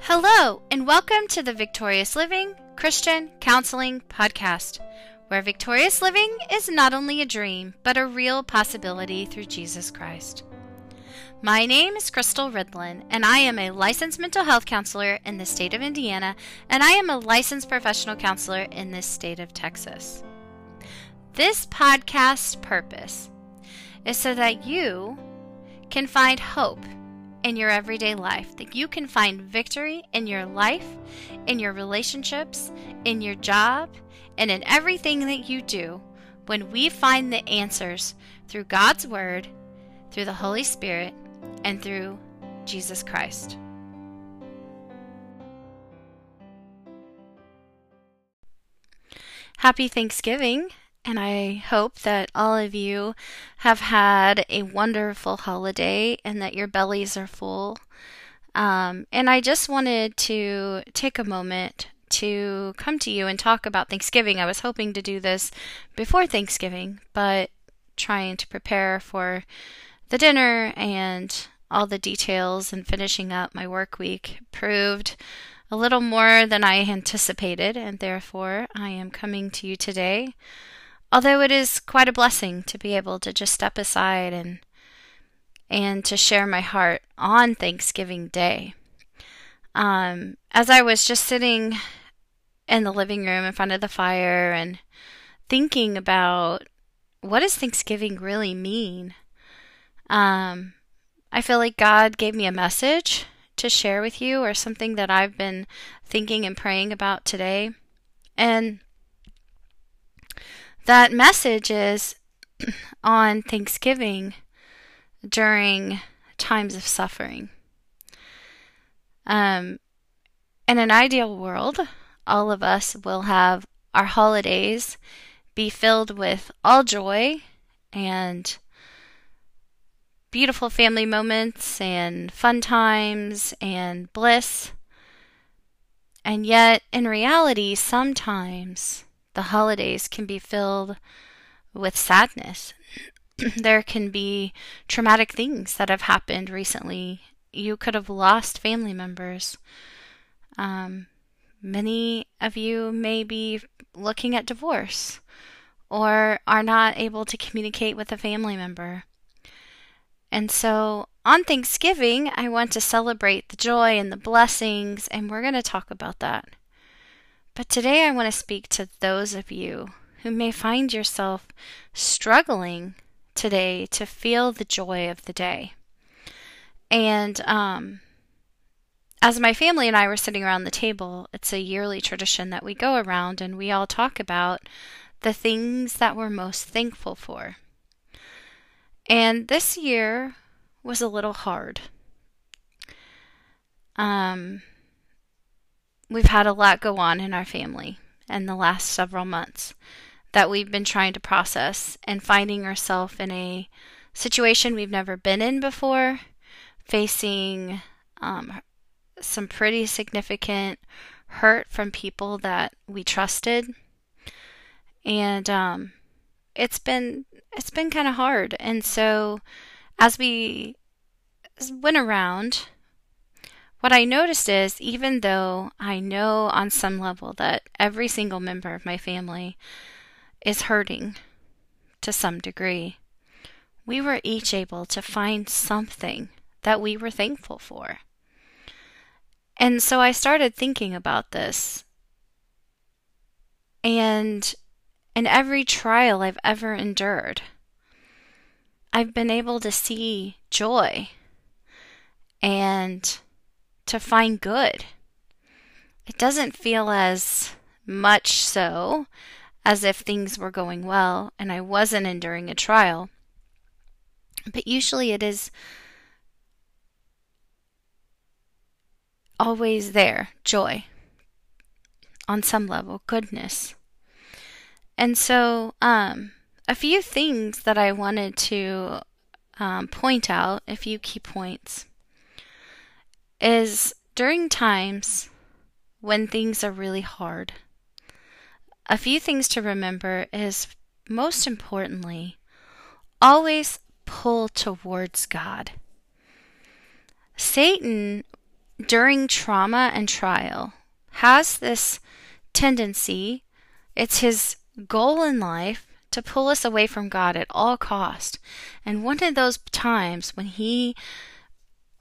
Hello, and welcome to the Victorious Living Christian Counseling Podcast, where victorious living is not only a dream, but a real possibility through Jesus Christ. My name is Crystal Ridlin, and I am a licensed mental health counselor in the state of Indiana, and I am a licensed professional counselor in the state of Texas. This podcast's purpose is so that you can find hope in your everyday life, that you can find victory in your life, in your relationships, in your job, and in everything that you do when we find the answers through God's Word, through the Holy Spirit, and through Jesus Christ. Happy Thanksgiving! And I hope that all of you have had a wonderful holiday and that your bellies are full. Um, and I just wanted to take a moment to come to you and talk about Thanksgiving. I was hoping to do this before Thanksgiving, but trying to prepare for the dinner and all the details and finishing up my work week proved a little more than I anticipated, and therefore I am coming to you today although it is quite a blessing to be able to just step aside and and to share my heart on Thanksgiving Day. Um, as I was just sitting in the living room in front of the fire and thinking about what does Thanksgiving really mean, um, I feel like God gave me a message to share with you or something that I've been thinking and praying about today. And that message is on Thanksgiving during times of suffering. Um, in an ideal world, all of us will have our holidays be filled with all joy and beautiful family moments and fun times and bliss. And yet, in reality, sometimes the holidays can be filled with sadness. there can be traumatic things that have happened recently. You could have lost family members. Um, many of you may be looking at divorce or are not able to communicate with a family member. And so on Thanksgiving, I want to celebrate the joy and the blessings, and we're going to talk about that. But today I want to speak to those of you who may find yourself struggling today to feel the joy of the day. And um, as my family and I were sitting around the table, it's a yearly tradition that we go around and we all talk about the things that we're most thankful for. And this year was a little hard. Um, We've had a lot go on in our family in the last several months that we've been trying to process and finding ourselves in a situation we've never been in before, facing um, some pretty significant hurt from people that we trusted, and um, it's been it's been kind of hard. And so, as we went around what I noticed is, even though I know on some level that every single member of my family is hurting to some degree, we were each able to find something that we were thankful for. And so I started thinking about this. And in every trial I've ever endured, I've been able to see joy and to find good. It doesn't feel as much so as if things were going well and I wasn't enduring a trial. But usually it is always there joy on some level, goodness. And so, um, a few things that I wanted to um, point out, a few key points is during times when things are really hard. A few things to remember is most importantly, always pull towards God. Satan during trauma and trial, has this tendency, it's his goal in life to pull us away from God at all cost. And one of those times when he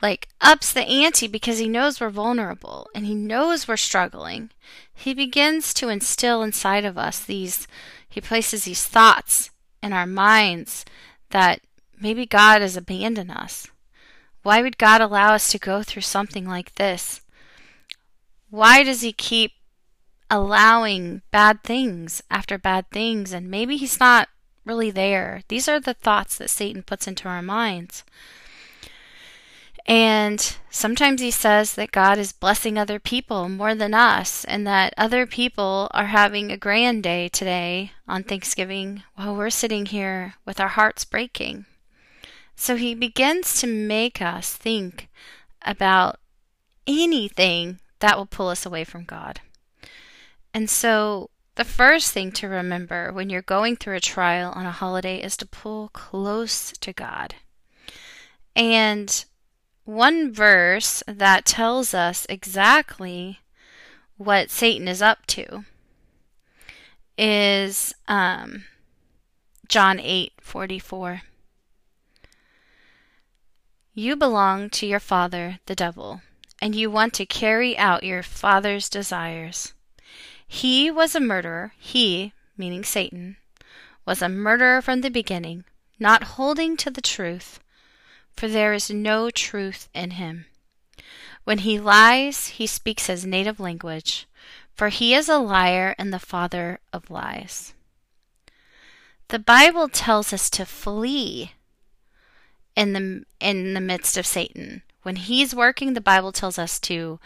like ups the ante because he knows we're vulnerable and he knows we're struggling, he begins to instill inside of us these he places these thoughts in our minds that maybe God has abandoned us. Why would God allow us to go through something like this? Why does he keep allowing bad things after bad things, and maybe He's not really there. These are the thoughts that Satan puts into our minds. And sometimes he says that God is blessing other people more than us, and that other people are having a grand day today on Thanksgiving while we're sitting here with our hearts breaking. So he begins to make us think about anything that will pull us away from God. And so, the first thing to remember when you're going through a trial on a holiday is to pull close to God. And one verse that tells us exactly what Satan is up to is um, John 8 44. You belong to your father, the devil, and you want to carry out your father's desires. He was a murderer. He, meaning Satan, was a murderer from the beginning, not holding to the truth, for there is no truth in him. When he lies, he speaks his native language, for he is a liar and the father of lies. The Bible tells us to flee in the in the midst of Satan. When he's working, the Bible tells us to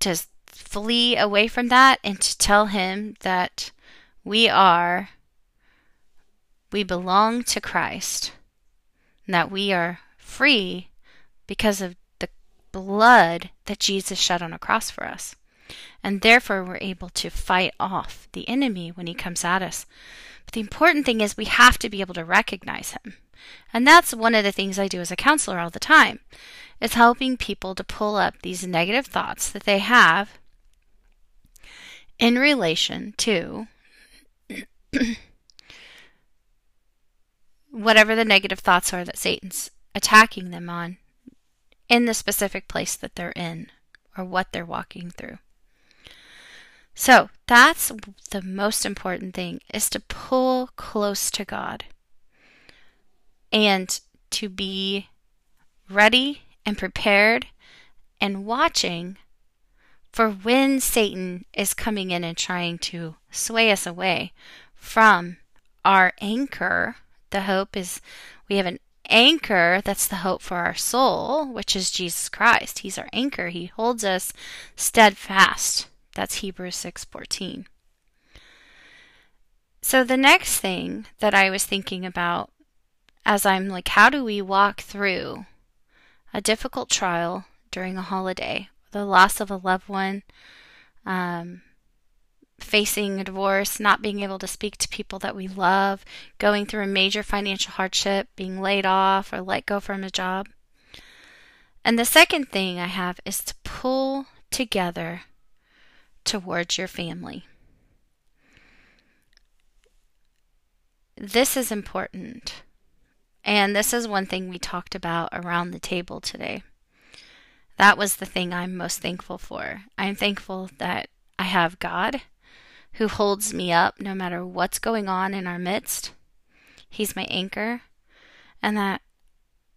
to flee away from that and to tell him that we are, we belong to Christ, that we are free because of the blood that Jesus shed on a cross for us. And therefore, we're able to fight off the enemy when he comes at us. But the important thing is we have to be able to recognize him. And that's one of the things I do as a counselor all the time. Is helping people to pull up these negative thoughts that they have in relation to whatever the negative thoughts are that Satan's attacking them on in the specific place that they're in or what they're walking through. So, that's the most important thing is to pull close to God and to be ready and prepared and watching for when Satan is coming in and trying to sway us away from our anchor, the hope is we have an anchor that's the hope for our soul, which is Jesus Christ. He's our anchor. He holds us steadfast. That's Hebrews 6:14. So the next thing that I was thinking about as I'm like how do we walk through a difficult trial during a holiday the loss of a loved one, um, facing a divorce, not being able to speak to people that we love, going through a major financial hardship, being laid off or let go from a job. And the second thing I have is to pull together towards your family. This is important. And this is one thing we talked about around the table today that was the thing I'm most thankful for. I'm thankful that I have God who holds me up no matter what's going on in our midst. He's my anchor, and that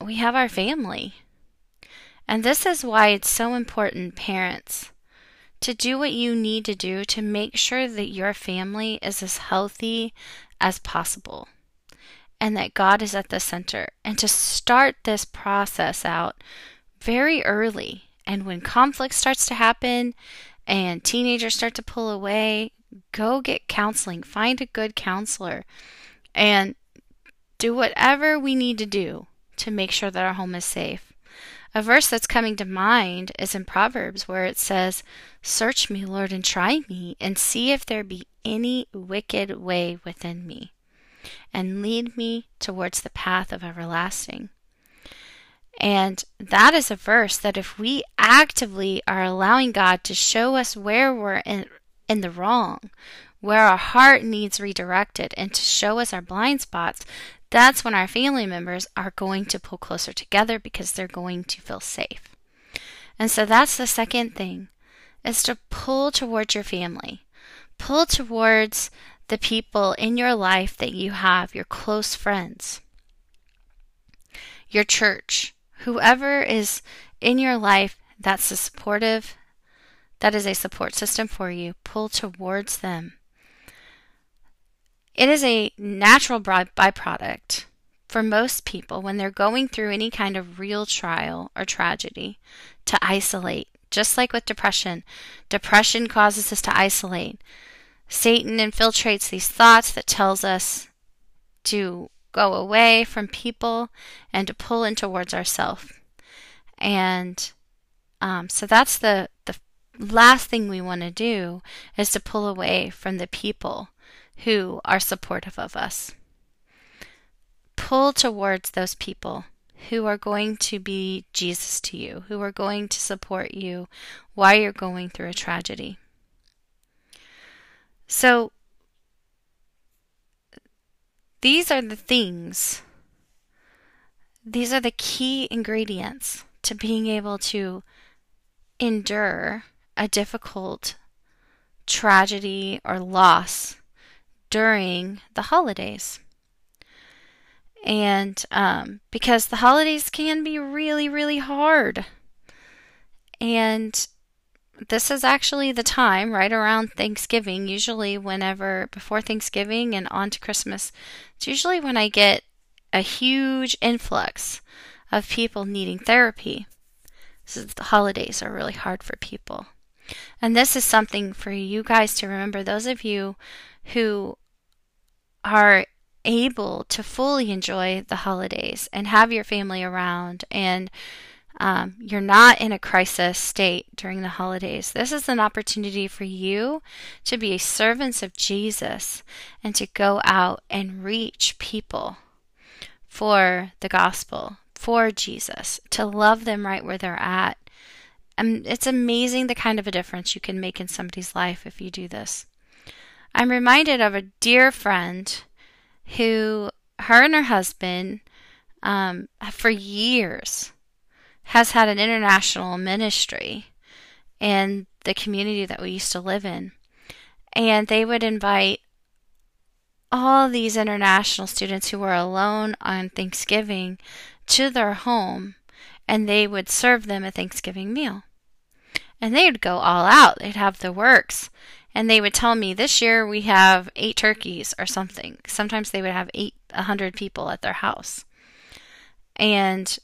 we have our family. And this is why it's so important, parents, to do what you need to do to make sure that your family is as healthy as possible and that God is at the center, and to start this process out very early. And when conflict starts to happen and teenagers start to pull away, go get counseling. Find a good counselor and do whatever we need to do to make sure that our home is safe. A verse that's coming to mind is in Proverbs where it says, Search me, Lord, and try me, and see if there be any wicked way within me, and lead me towards the path of everlasting. And that is a verse that if we actively are allowing God to show us where we're in, in the wrong, where our heart needs redirected, and to show us our blind spots, that's when our family members are going to pull closer together because they're going to feel safe. And so that's the second thing is to pull towards your family. Pull towards the people in your life that you have, your close friends, your church, whoever is in your life that's a supportive, that is a support system for you, pull towards them. It is a natural byproduct for most people when they're going through any kind of real trial or tragedy to isolate. Just like with depression, depression causes us to isolate. Satan infiltrates these thoughts that tells us to go away from people and to pull in towards ourselves. And um, so that's the, the last thing we want to do is to pull away from the people who are supportive of us. Pull towards those people who are going to be Jesus to you, who are going to support you while you're going through a tragedy. So, these are the things, these are the key ingredients to being able to endure a difficult tragedy or loss during the holidays. And um, because the holidays can be really, really hard. And this is actually the time right around Thanksgiving, usually whenever before Thanksgiving and on to Christmas. It's usually when I get a huge influx of people needing therapy. So the holidays are really hard for people. And this is something for you guys to remember. Those of you who are able to fully enjoy the holidays and have your family around and um, you're not in a crisis state during the holidays. This is an opportunity for you to be servants of Jesus and to go out and reach people for the gospel, for Jesus, to love them right where they're at. And it's amazing the kind of a difference you can make in somebody's life if you do this. I'm reminded of a dear friend who, her and her husband, um, for years, has had an international ministry in the community that we used to live in. And they would invite all these international students who were alone on Thanksgiving to their home and they would serve them a Thanksgiving meal. And they would go all out. They'd have the works. And they would tell me this year we have eight turkeys or something. Sometimes they would have eight, a hundred people at their house. And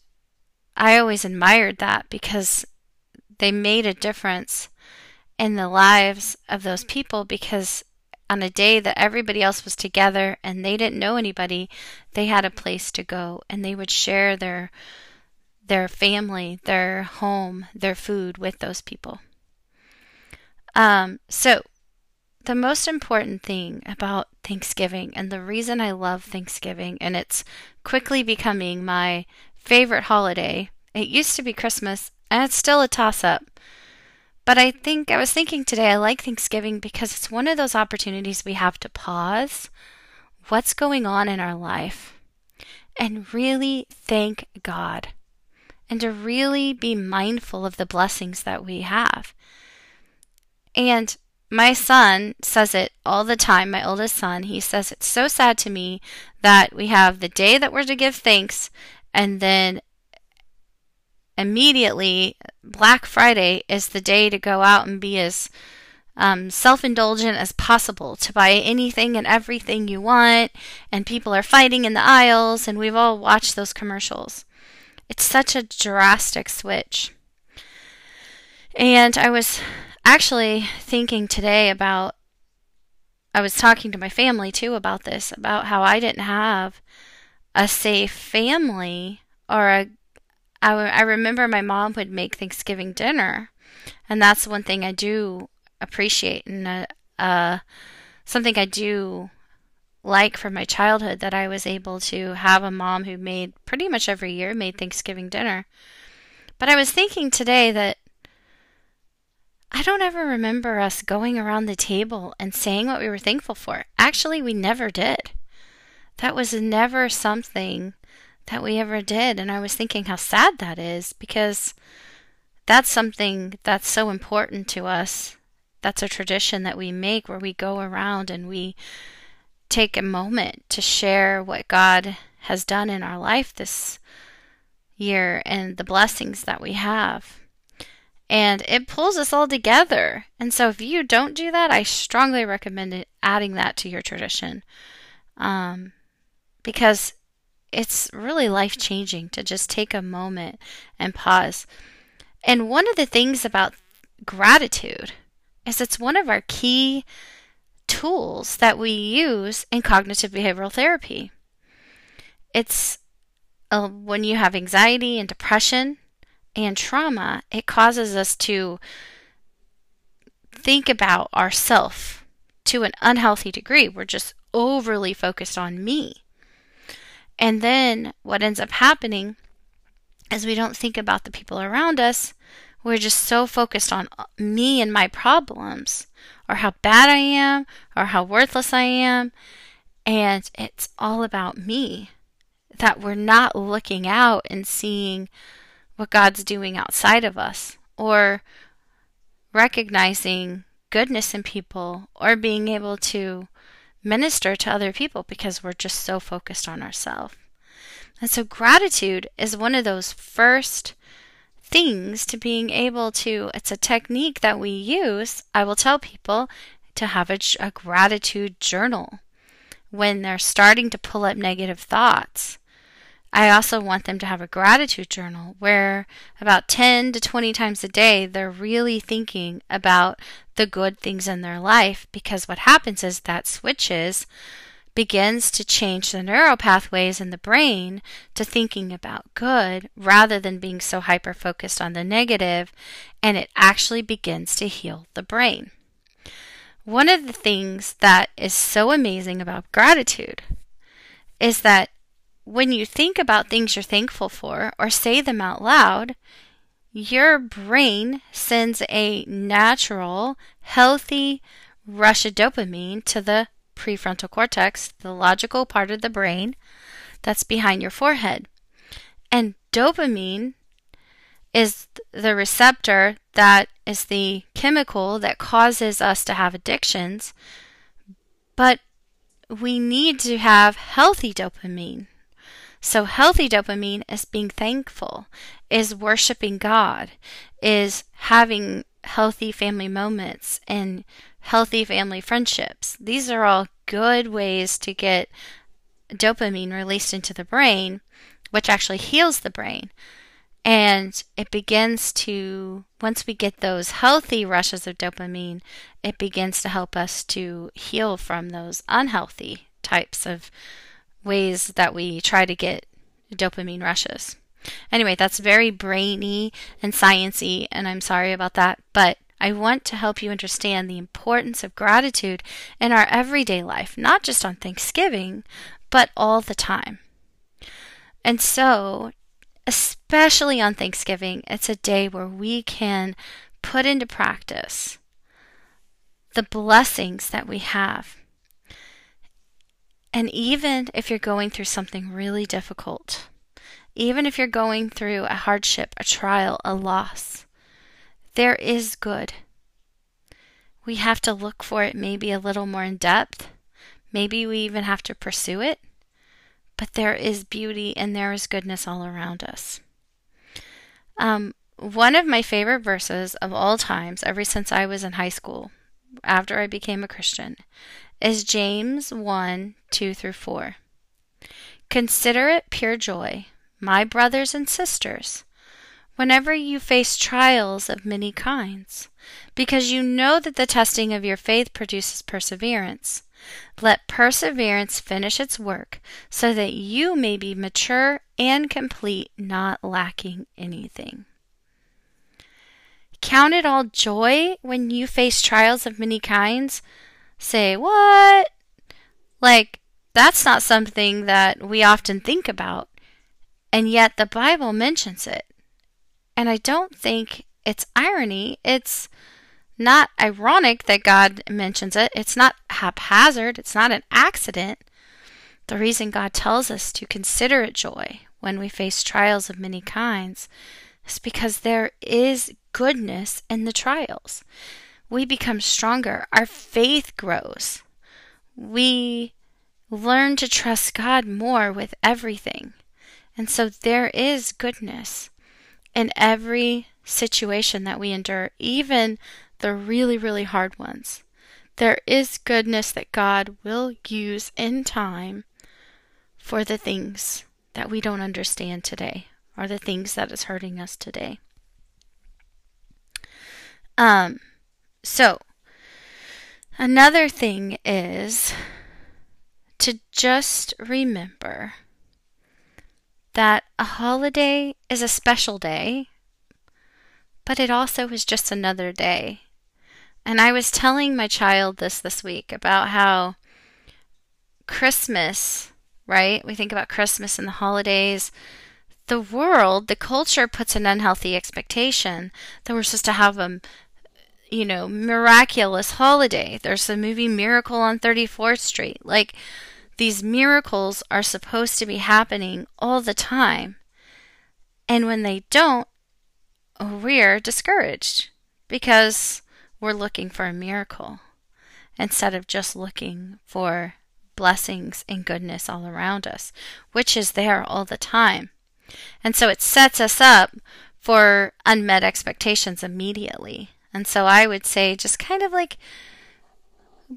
I always admired that because they made a difference in the lives of those people because on a day that everybody else was together and they didn't know anybody, they had a place to go and they would share their their family, their home, their food with those people. Um, so the most important thing about Thanksgiving and the reason I love Thanksgiving and it's quickly becoming my favorite holiday. It used to be Christmas, and it's still a toss up. But I think I was thinking today I like Thanksgiving because it's one of those opportunities we have to pause what's going on in our life and really thank God and to really be mindful of the blessings that we have. And my son says it all the time, my oldest son. He says it's so sad to me that we have the day that we're to give thanks and then immediately Black Friday is the day to go out and be as um, self indulgent as possible to buy anything and everything you want, and people are fighting in the aisles, and we've all watched those commercials. It's such a drastic switch. And I was actually thinking today about, I was talking to my family too about this, about how I didn't have a safe family or a I, I remember my mom would make Thanksgiving dinner, and that's one thing I do appreciate and uh, uh, something I do like from my childhood that I was able to have a mom who made pretty much every year made Thanksgiving dinner. But I was thinking today that I don't ever remember us going around the table and saying what we were thankful for. Actually, we never did. That was never something that we ever did. And I was thinking how sad that is because that's something that's so important to us. That's a tradition that we make where we go around and we take a moment to share what God has done in our life this year and the blessings that we have. And it pulls us all together. And so, if you don't do that, I strongly recommend adding that to your tradition um, because it's really life changing to just take a moment and pause. And one of the things about gratitude is it's one of our key tools that we use in cognitive behavioral therapy. It's uh, when you have anxiety and depression and trauma, it causes us to think about ourself to an unhealthy degree. We're just overly focused on me. And then what ends up happening is we don't think about the people around us. We're just so focused on me and my problems, or how bad I am, or how worthless I am. And it's all about me. That we're not looking out and seeing what God's doing outside of us, or recognizing goodness in people, or being able to minister to other people because we're just so focused on ourselves. And so, gratitude is one of those first things to being able to, it's a technique that we use. I will tell people to have a, a gratitude journal when they're starting to pull up negative thoughts. I also want them to have a gratitude journal where about 10 to 20 times a day they're really thinking about the good things in their life because what happens is that switches begins to change the neural pathways in the brain to thinking about good rather than being so hyper focused on the negative and it actually begins to heal the brain. One of the things that is so amazing about gratitude is that when you think about things you're thankful for or say them out loud, your brain sends a natural, healthy rush of dopamine to the prefrontal cortex, the logical part of the brain that's behind your forehead. And dopamine is the receptor that is the chemical that causes us to have addictions. But we need to have healthy dopamine. So, healthy dopamine is being thankful, is worshiping God, is having healthy family moments and healthy family friendships. These are all good ways to get dopamine released into the brain, which actually heals the brain. And it begins to, once we get those healthy rushes of dopamine, it begins to help us to heal from those unhealthy types of ways that we try to get dopamine rushes. Anyway, that's very brainy and sciency, and I'm sorry about that, but I want to help you understand the importance of gratitude in our everyday life, not just on Thanksgiving, but all the time. And so, especially on Thanksgiving, it's a day where we can put into practice the blessings that we have. And even if you're going through something really difficult, even if you're going through a hardship, a trial, a loss, there is good. We have to look for it maybe a little more in depth. Maybe we even have to pursue it. But there is beauty and there is goodness all around us. Um, one of my favorite verses of all times, ever since I was in high school, after I became a Christian, is James 1 2 through 4. Consider it pure joy, my brothers and sisters, whenever you face trials of many kinds, because you know that the testing of your faith produces perseverance. Let perseverance finish its work, so that you may be mature and complete, not lacking anything. Count it all joy when you face trials of many kinds. Say, what? Like, that's not something that we often think about, and yet the Bible mentions it. And I don't think it's irony. It's not ironic that God mentions it. It's not haphazard. It's not an accident. The reason God tells us to consider it joy when we face trials of many kinds is because there is goodness in the trials. We become stronger. Our faith grows. We learn to trust God more with everything. And so there is goodness in every situation that we endure, even the really, really hard ones. There is goodness that God will use in time for the things that we don't understand today or the things that is hurting us today. Um so another thing is to just remember that a holiday is a special day, but it also is just another day. And I was telling my child this this week about how Christmas, right? We think about Christmas and the holidays. The world, the culture puts an unhealthy expectation that we're supposed to have a, you know, miraculous holiday. There's the movie Miracle on 34th Street. Like, these miracles are supposed to be happening all the time. And when they don't, we're discouraged because we're looking for a miracle instead of just looking for blessings and goodness all around us, which is there all the time. And so it sets us up for unmet expectations immediately. And so I would say just kind of like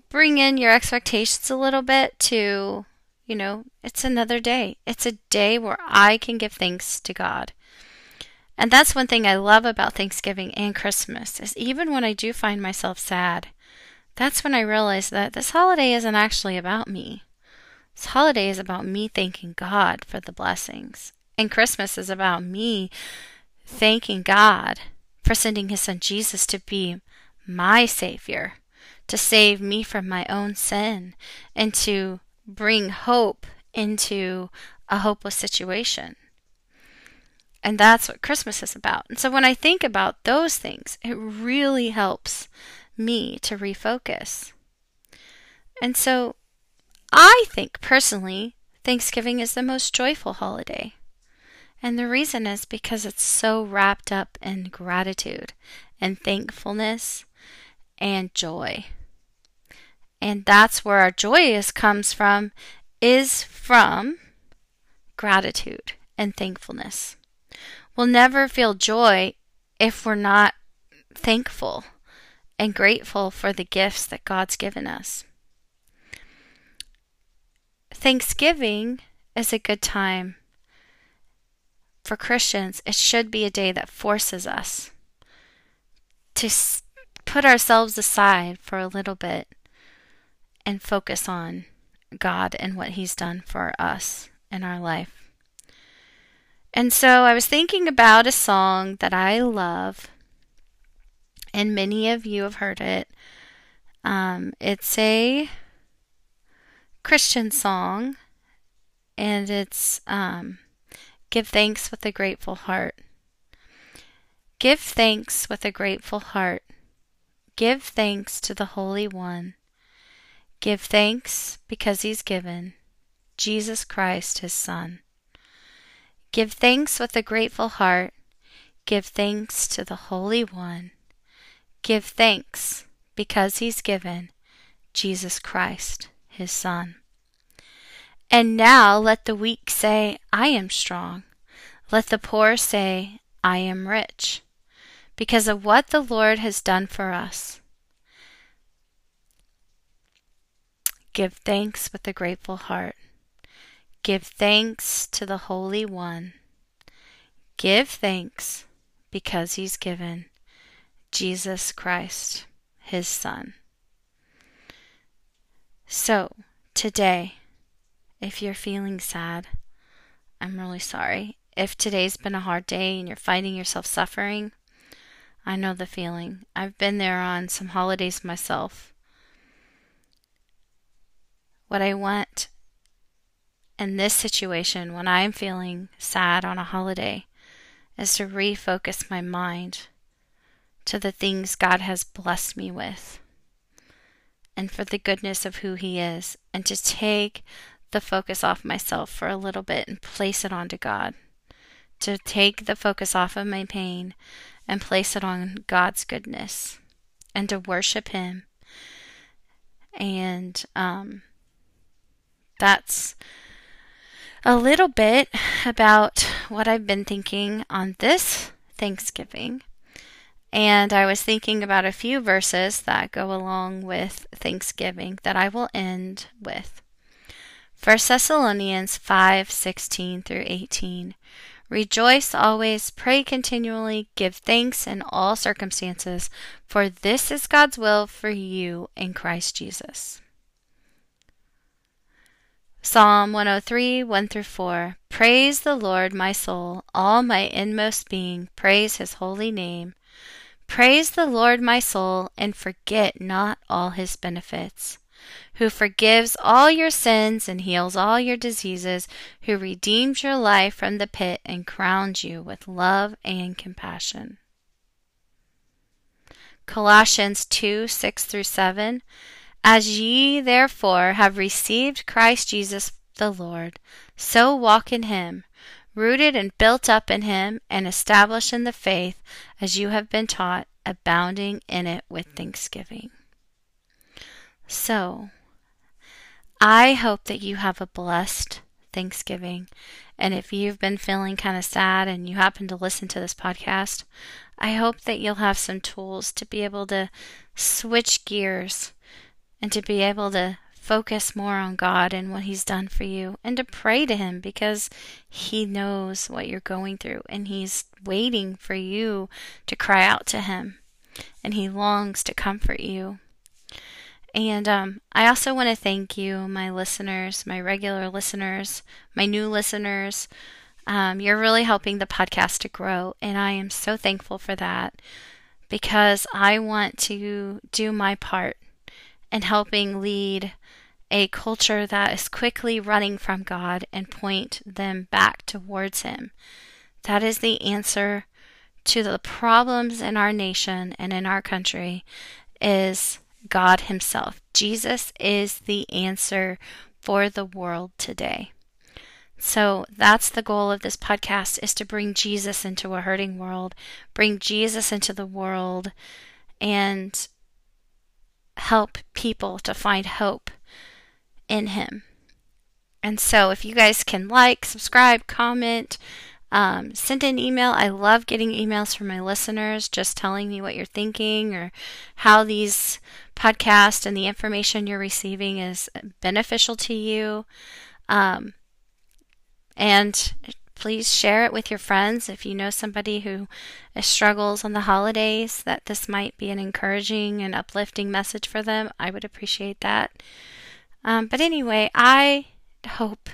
bring in your expectations a little bit to, you know, it's another day. It's a day where I can give thanks to God. And that's one thing I love about Thanksgiving and Christmas is even when I do find myself sad, that's when I realize that this holiday isn't actually about me. This holiday is about me thanking God for the blessings. And Christmas is about me thanking God for sending his son Jesus to be my savior to save me from my own sin and to bring hope into a hopeless situation. And that's what Christmas is about. And so when I think about those things, it really helps me to refocus. And so I think personally, Thanksgiving is the most joyful holiday. And the reason is because it's so wrapped up in gratitude and thankfulness and joy. And that's where our joy is comes from is from gratitude and thankfulness. We'll never feel joy if we're not thankful and grateful for the gifts that God's given us. Thanksgiving is a good time for Christians. It should be a day that forces us to put ourselves aside for a little bit and focus on God and what He's done for us in our life. And so I was thinking about a song that I love, and many of you have heard it. Um, it's a Christian song, and it's um, Give Thanks with a Grateful Heart. Give thanks with a grateful heart. Give thanks to the Holy One. Give thanks because He's given Jesus Christ, His Son. Give thanks with a grateful heart. Give thanks to the Holy One. Give thanks because He's given Jesus Christ, His Son. And now let the weak say, I am strong. Let the poor say, I am rich because of what the Lord has done for us. Give thanks with a grateful heart. Give thanks to the Holy One. Give thanks because He's given Jesus Christ, His Son. So, today, if you're feeling sad, I'm really sorry. If today's been a hard day and you're finding yourself suffering, I know the feeling. I've been there on some holidays myself. What I want in this situation when I'm feeling sad on a holiday is to refocus my mind to the things God has blessed me with and for the goodness of who He is, and to take the focus off myself for a little bit and place it onto God. To take the focus off of my pain and place it on God's goodness and to worship Him. And um, that's a little bit about what I've been thinking on this Thanksgiving. And I was thinking about a few verses that go along with Thanksgiving that I will end with. 1 Thessalonians 5 16 through 18. Rejoice always, pray continually, give thanks in all circumstances, for this is God's will for you in Christ Jesus. Psalm 103, 1 through 4. Praise the Lord, my soul, all my inmost being, praise his holy name. Praise the Lord, my soul, and forget not all his benefits. Who forgives all your sins and heals all your diseases, who redeems your life from the pit and crowns you with love and compassion. Colossians 2 6 through 7. As ye therefore have received Christ Jesus the Lord, so walk in him, rooted and built up in him, and established in the faith as you have been taught, abounding in it with thanksgiving. So, I hope that you have a blessed Thanksgiving. And if you've been feeling kind of sad and you happen to listen to this podcast, I hope that you'll have some tools to be able to switch gears and to be able to focus more on God and what He's done for you and to pray to Him because He knows what you're going through and He's waiting for you to cry out to Him and He longs to comfort you. And um, I also want to thank you, my listeners, my regular listeners, my new listeners. Um, you're really helping the podcast to grow, and I am so thankful for that because I want to do my part in helping lead a culture that is quickly running from God and point them back towards Him. That is the answer to the problems in our nation and in our country is God himself. Jesus is the answer for the world today. So that's the goal of this podcast is to bring Jesus into a hurting world, bring Jesus into the world and help people to find hope in Him. And so, if you guys can like, subscribe, comment, um, send an email. I love getting emails from my listeners just telling me what you're thinking or how these podcasts and the information you're receiving is beneficial to you. Um, and please share it with your friends if you know somebody who struggles on the holidays that this might be an encouraging and uplifting message for them i would appreciate that um, but anyway i hope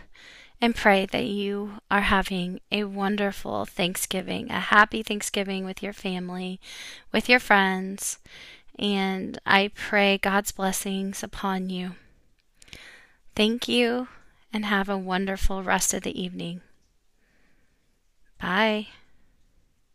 and pray that you are having a wonderful thanksgiving a happy thanksgiving with your family with your friends and i pray god's blessings upon you thank you and have a wonderful rest of the evening Bye.